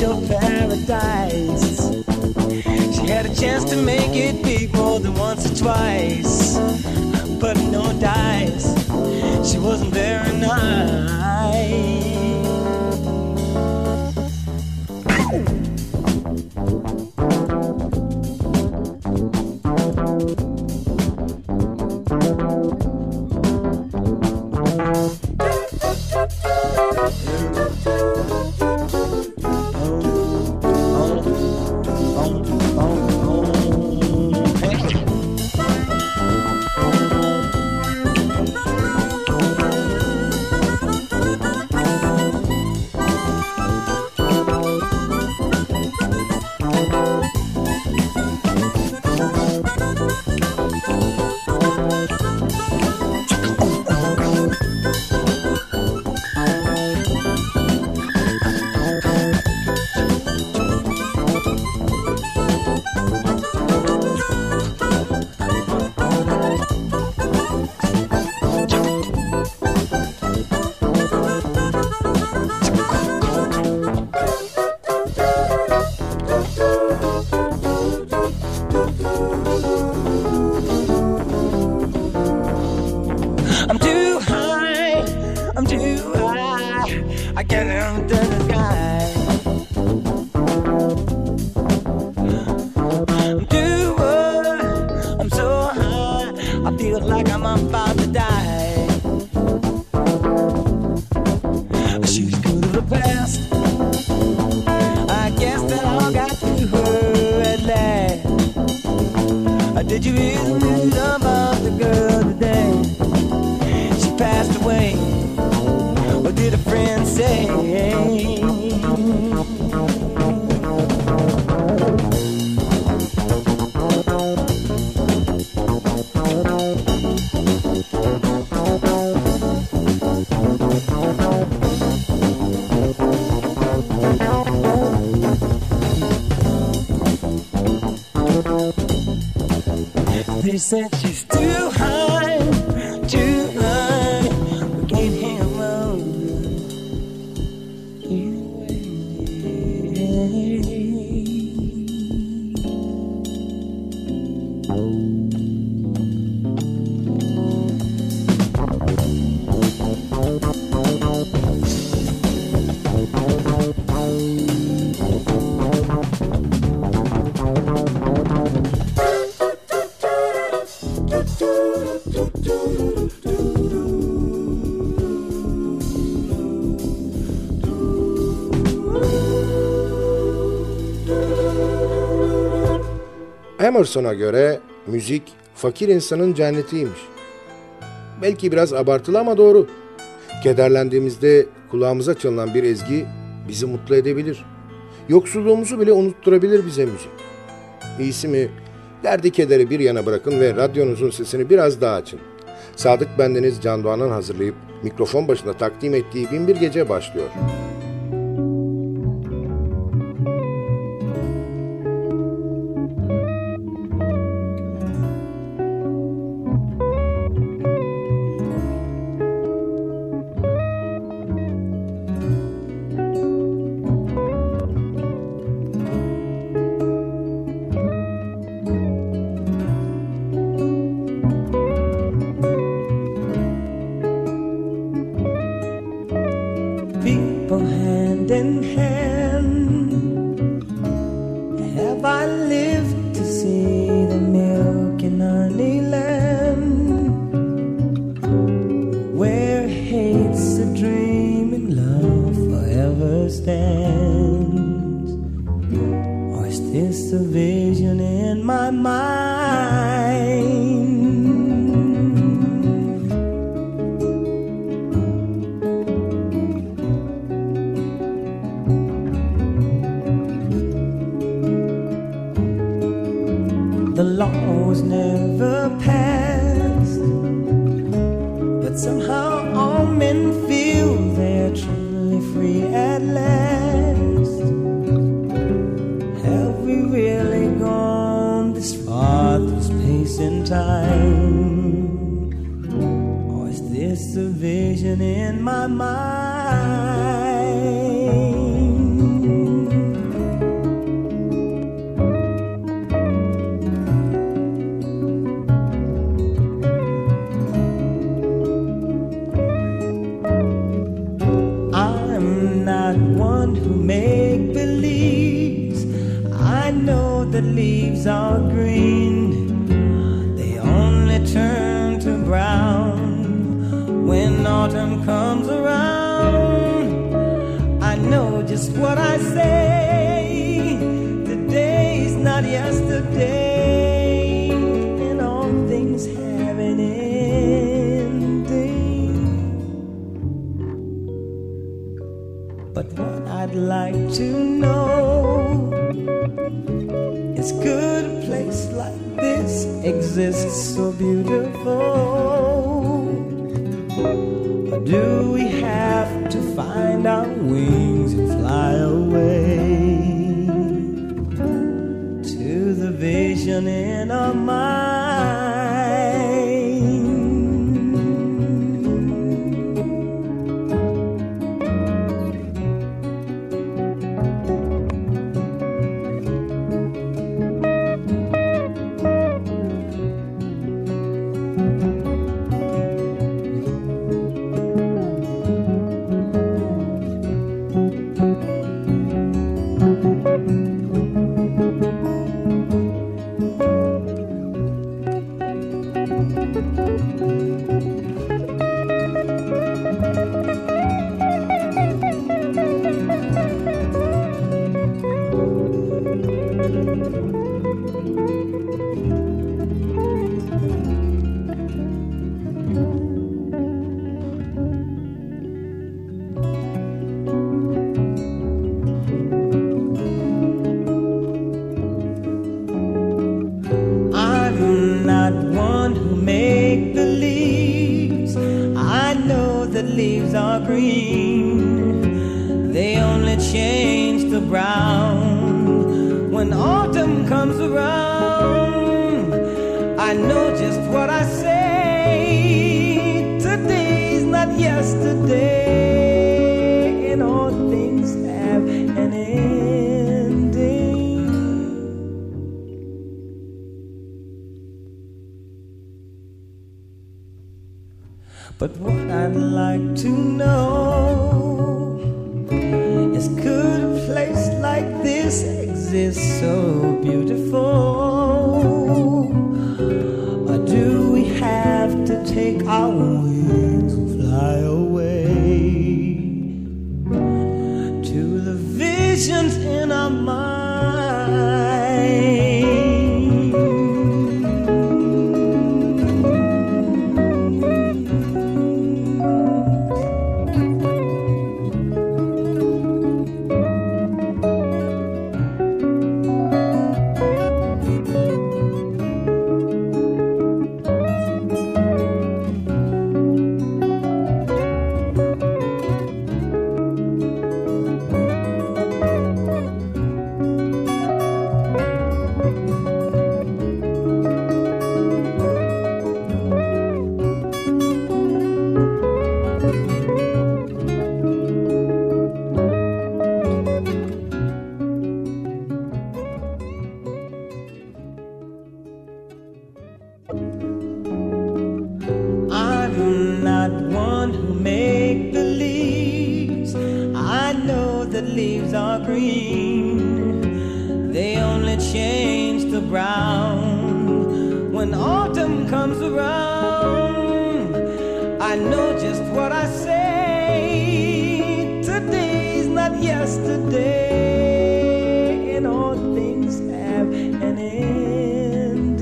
paradise. She had a chance to make it big more than once or twice, but no dice. She wasn't very nice. Said Emerson'a göre müzik fakir insanın cennetiymiş. Belki biraz abartılı ama doğru. Kederlendiğimizde kulağımıza çalınan bir ezgi bizi mutlu edebilir. Yoksulluğumuzu bile unutturabilir bize müzik. İyisi mi derdi kederi bir yana bırakın ve radyonuzun sesini biraz daha açın. Sadık Bendeniz Can Doğan'ın hazırlayıp mikrofon başında takdim ettiği Binbir Gece başlıyor. was never past. But somehow all men feel they're truly free at last. Have we really gone this far, through space and time? Or is this a vision in my mind? But what I'd like to know is could a place like this exist so beautiful? Brown when autumn comes around. I know just what I say. Today's not yesterday, and all things have an ending.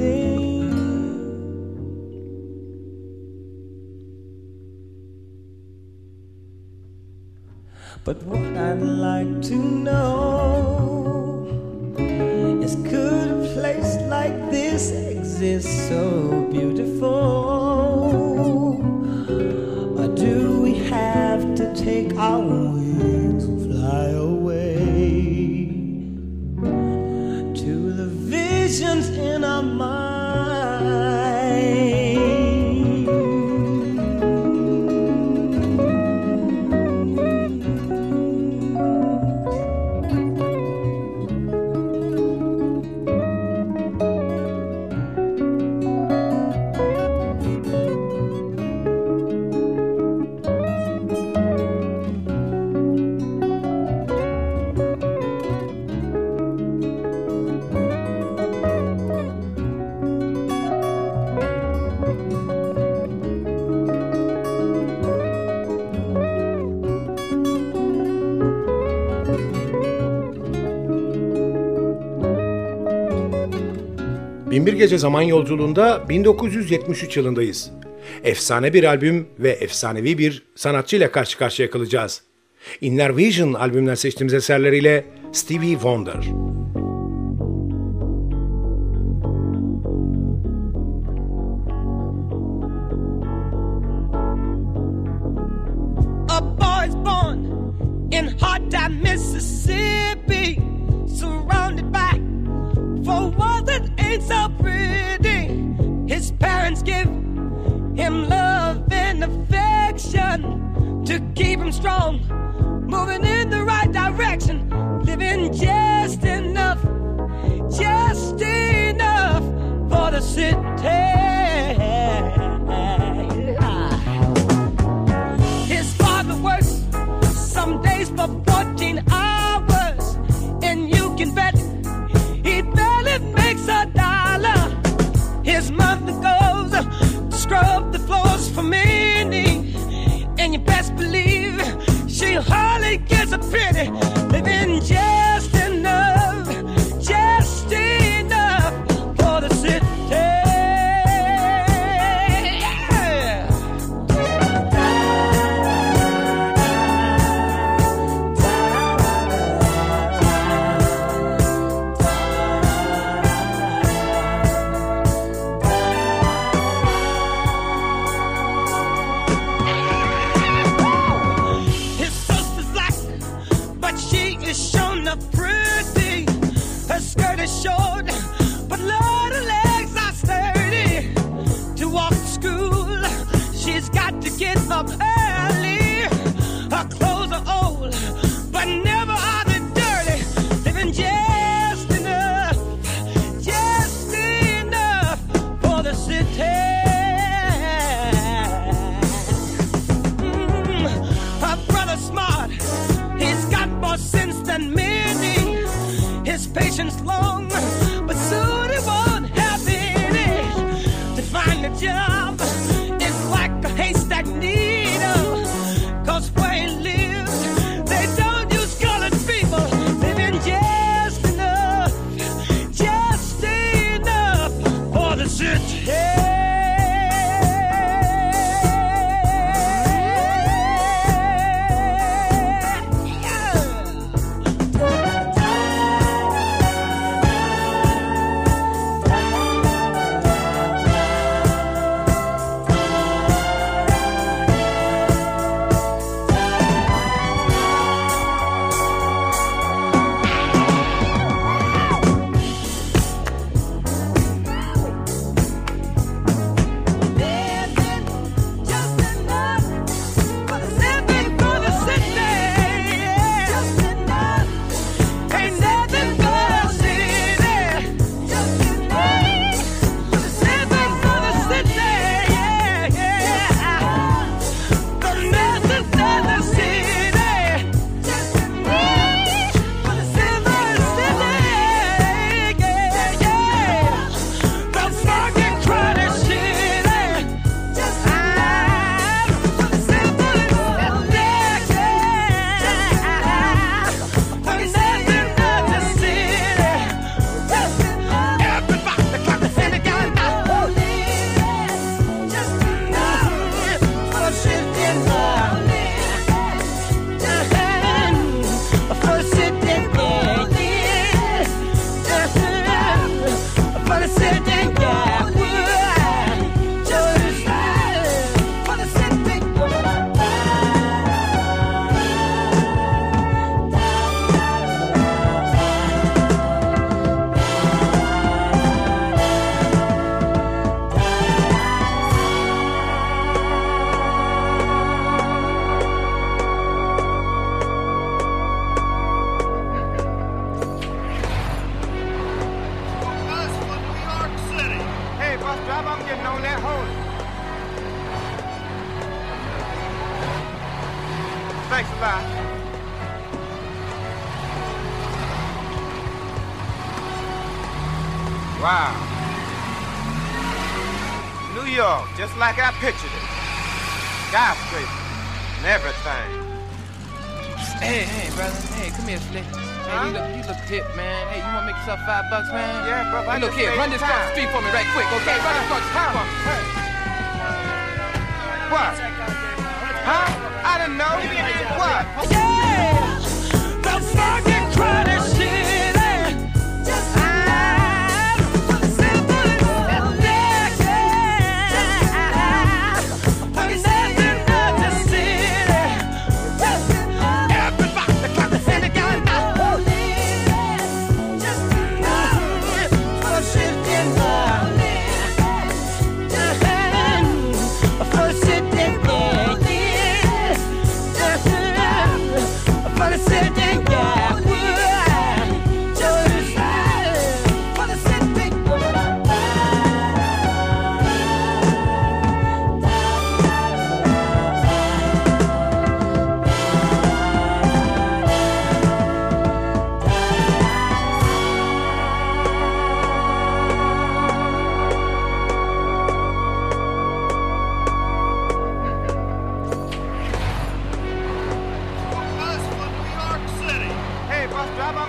But what I'd like to know exist so beautiful? Binbir Gece Zaman Yolculuğunda 1973 yılındayız. Efsane bir albüm ve efsanevi bir sanatçıyla karşı karşıya kalacağız. Inner Vision albümünden seçtiğimiz eserleriyle Stevie Wonder. To keep him strong, best Wow. New York, just like I pictured it. Skyscrapers and everything. Hey, hey, brother. Hey, come here, Slick. Hey, Huh? you look, you look hip, man. Hey, you wanna make yourself five bucks, man? Yeah, brother, I Hey, look just here, run this across the street for me right quick, okay? Run this across the street for me. What? Huh? I don't know. What? Yeah, the fucking crowded city.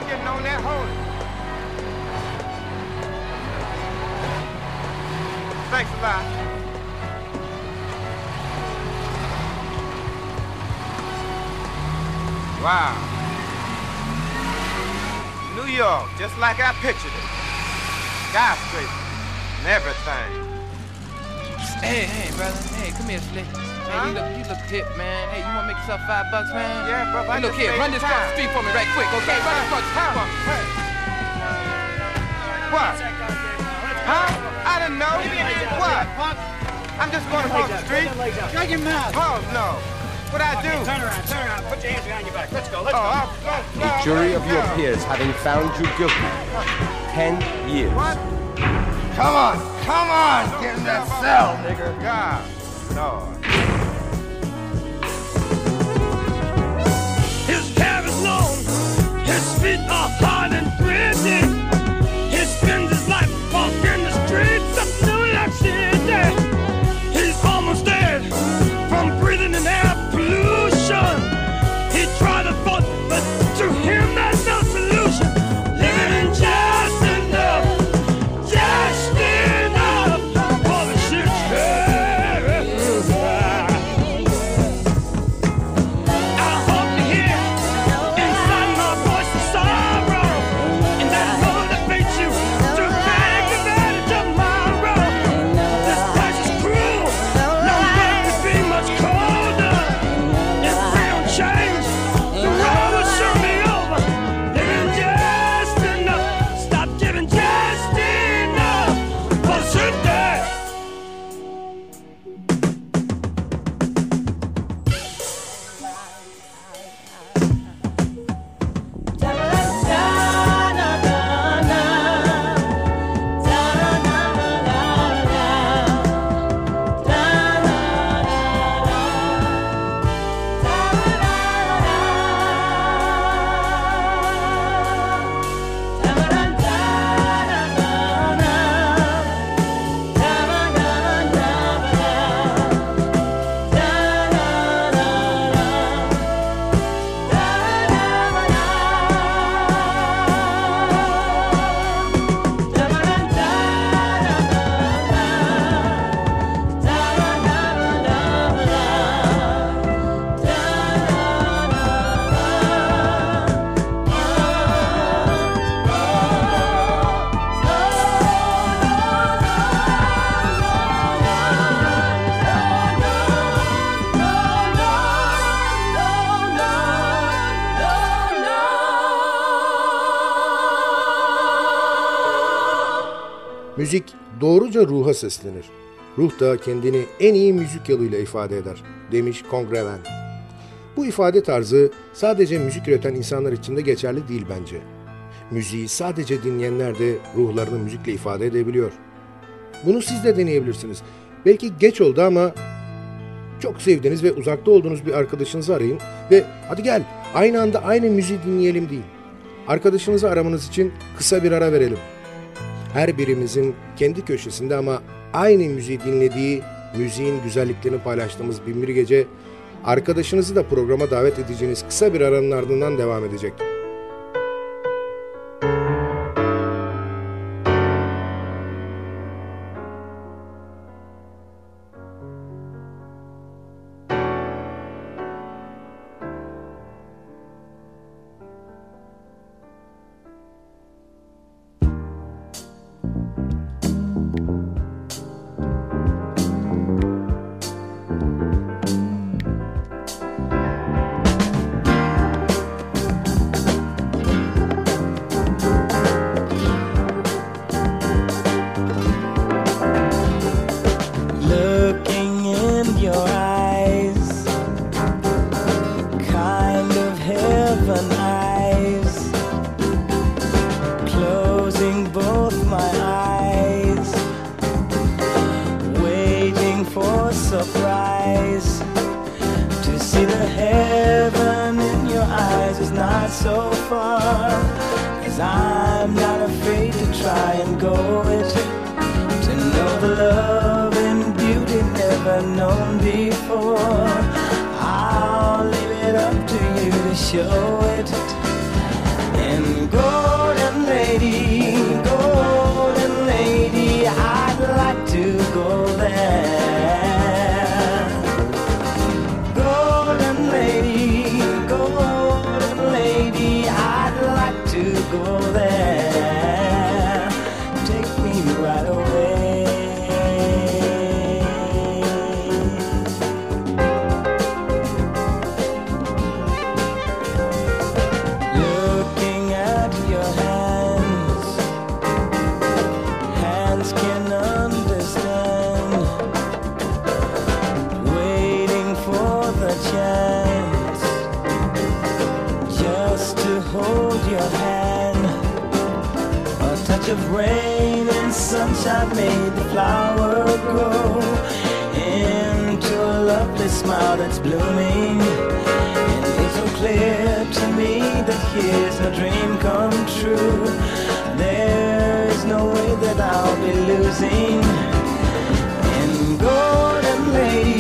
Getting on that. Thanks a lot. Wow. New York, just like I pictured it. Skyscrapers and everything. Hey, hey, brother. Hey, come here, Slick. Hey, you look, you look hip, man. Hey, you wanna make yourself five bucks, man? Yeah, brother, I Hey, look here, run this across the street for me right quick, okay? Run this across the street for me. What? Huh? I didn't know. What? I'm just going across the street. Shut your mouth. Oh, no. What I do? Turn around, turn around. Put your hands behind your back. Let's go, let's Oh, go. I'll, no, no, jury of your oh. peers having found you guilty. Ten years. What? Come on, come on, get in that cell, nigga. God, Lord. His hair is long, his feet are hard and gritty. Doğruca ruha seslenir. Ruh da kendini en iyi müzik yoluyla ifade eder, demiş Kongreven. Bu ifade tarzı sadece müzik üreten insanlar için de geçerli değil bence. Müziği sadece dinleyenler de ruhlarını müzikle ifade edebiliyor. Bunu siz de deneyebilirsiniz. Belki geç oldu ama çok sevdiğiniz ve uzakta olduğunuz bir arkadaşınızı arayın ve hadi gel aynı anda aynı müziği dinleyelim deyin. Arkadaşınızı aramanız için kısa bir ara verelim. Her birimizin kendi köşesinde ama aynı müziği dinlediği, müziğin güzelliklerini paylaştığımız binbir gece arkadaşınızı da programa davet edeceğiniz kısa bir aranın ardından devam edecek. For surprise. To see the heaven in your eyes is not so far. Cause I'm not afraid to try and go it to know the love and beauty never known before. I'll leave it up to you to show it. Rain and sunshine made the flower grow into a lovely smile that's blooming. And it's so clear to me that here's no dream come true. There is no way that I'll be losing. And golden lady,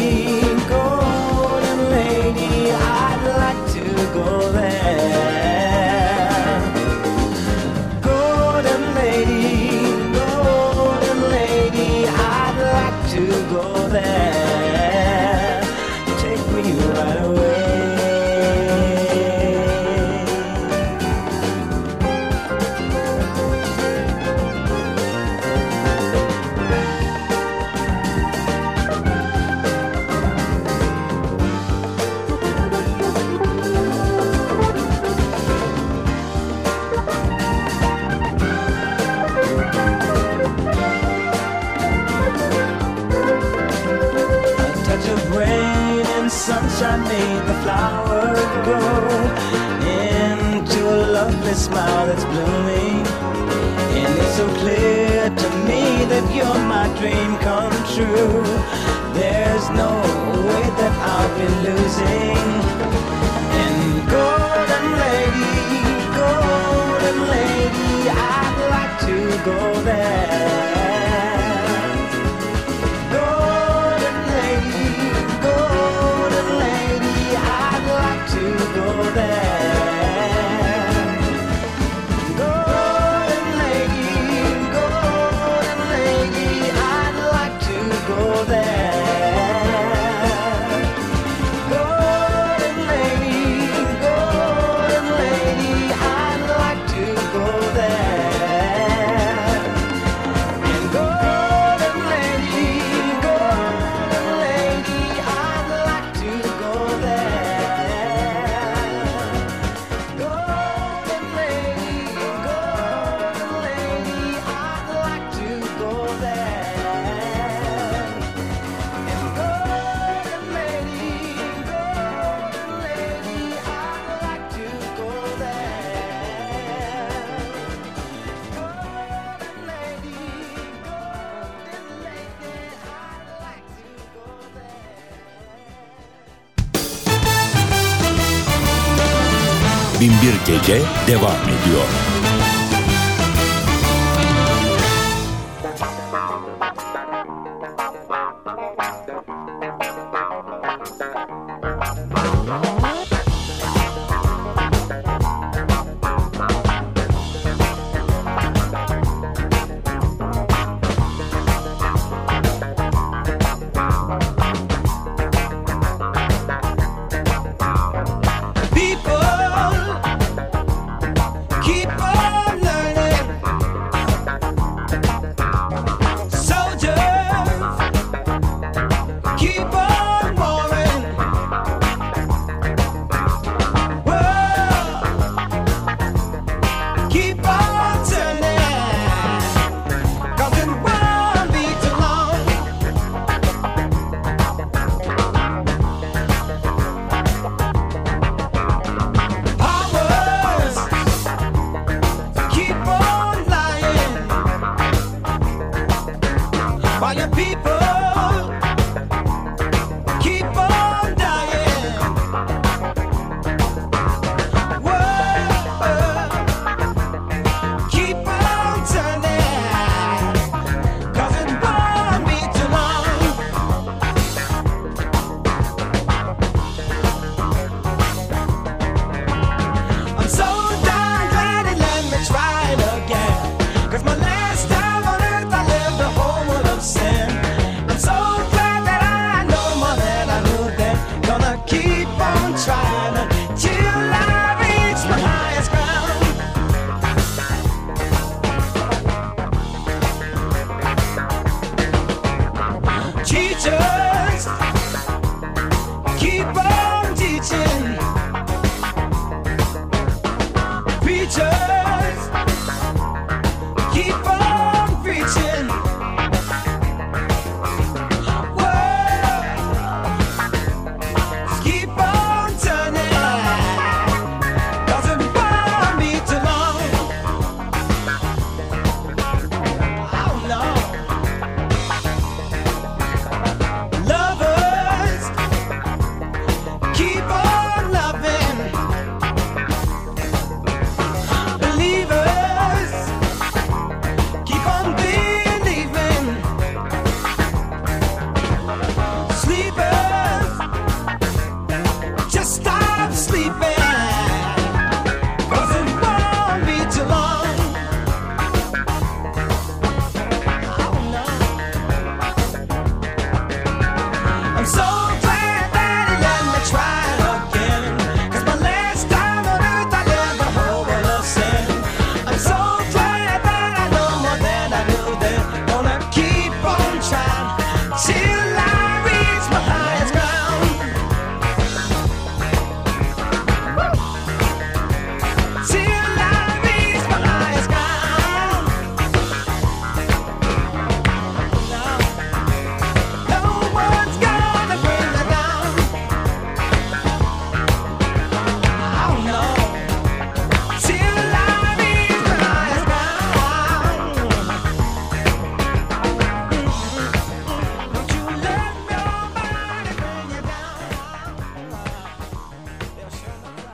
devam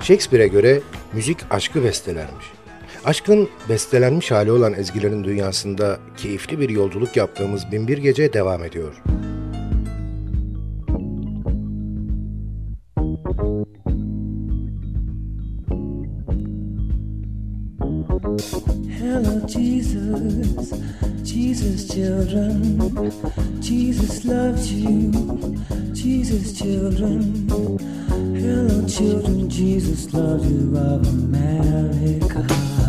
Shakespeare'e göre müzik aşkı bestelermiş. Aşkın bestelenmiş hali olan ezgilerin dünyasında keyifli bir yolculuk yaptığımız Binbir Gece devam ediyor. Hello, Jesus, Jesus, children. Jesus loves you, Jesus, children. Children, Jesus loves you of America.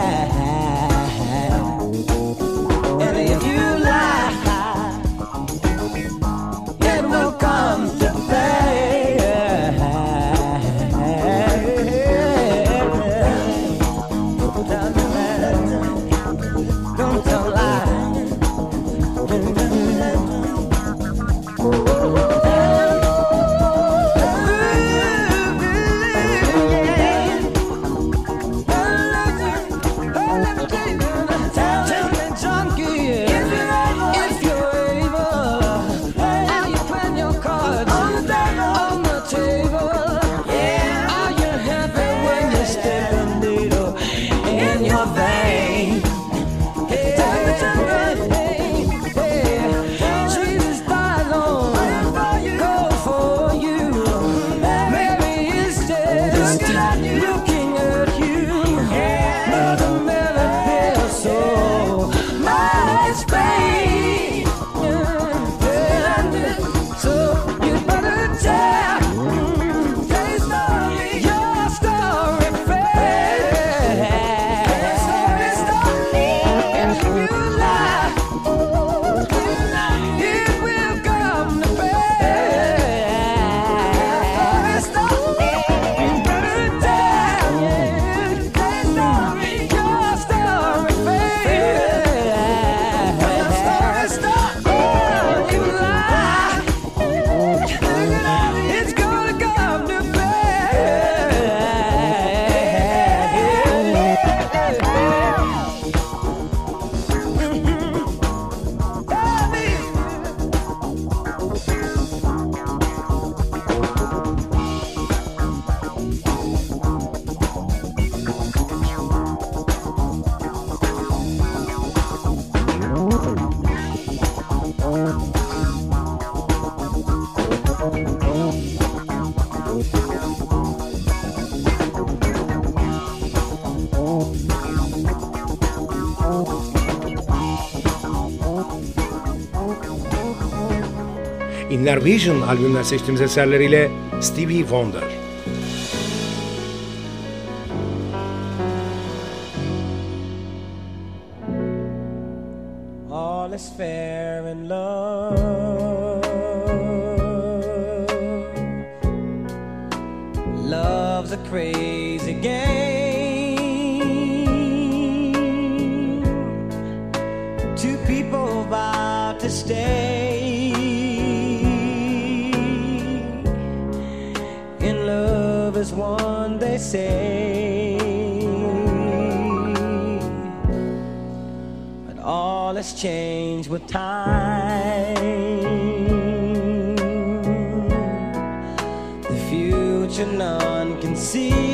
Garbation albümünden seçtiğimiz eserleriyle Stevie Wonder. All is fair in love. Love's a crazy game. Two people about to stay. say. But all has changed with time. The future none can see.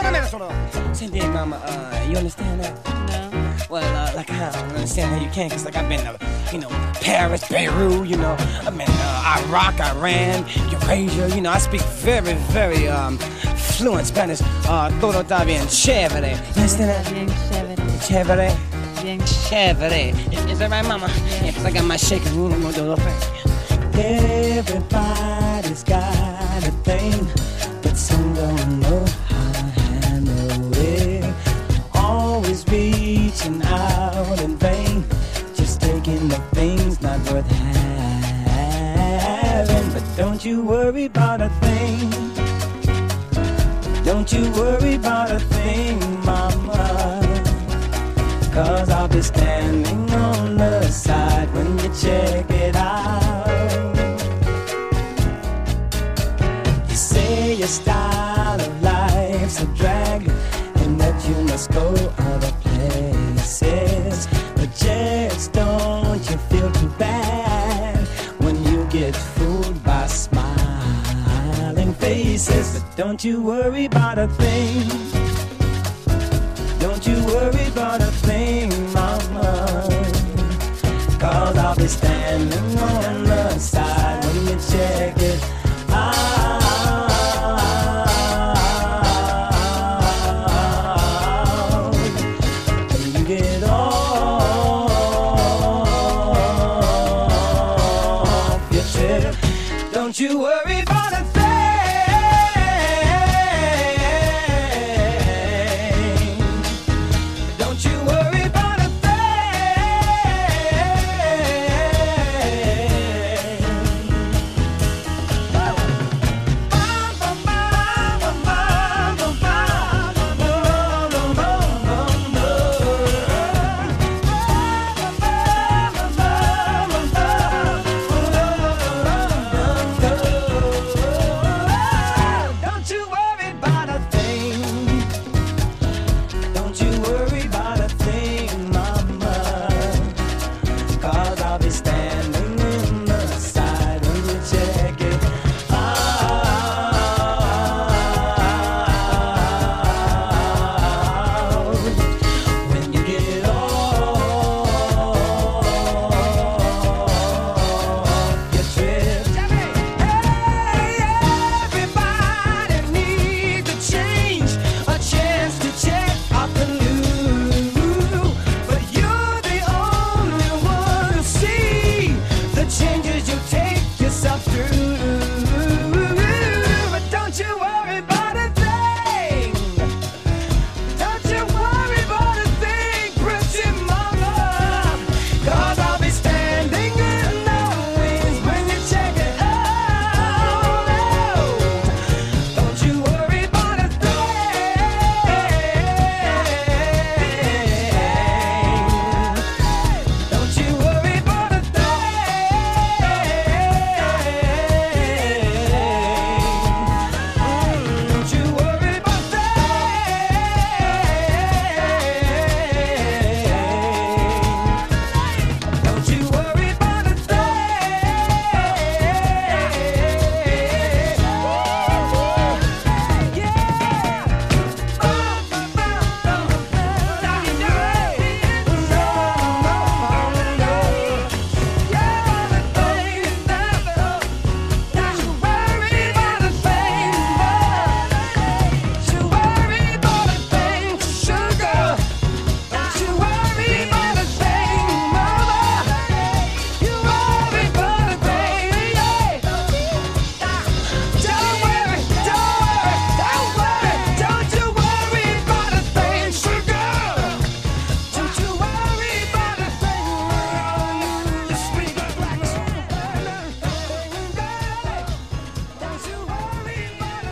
The don't minute solo. Cindy, mama, uh, you understand that? No. Well, uh, like I don't understand how you can, cause like I've been to, you know, Paris, Beirut, you know, I've been uh, Iraq, Iran, Eurasia, you know, I speak very, very um, fluent Spanish. Uh, todo está bien chévere. You understand? Bien chévere. Chévere. Bien Chévere. Is, that right, mama? Yeah, cause I got my shaking room, I'm gonna do a little thing. Everybody's got a thing, but some don't know how to handle it. Always reaching out in vain, just taking the things not worth having. But don't you worry about. Don't you worry about a thing, mama. Cause I'll be standing on the side when you check it out. You say your style of life's a drag and that you must go other places. But just don't you feel too bad when you get fooled by smiling faces. But don't you worry about a thing. Don't you worry about a thing, mama. Cause I'll be standing on the side when you check it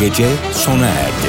Gece sona erdi.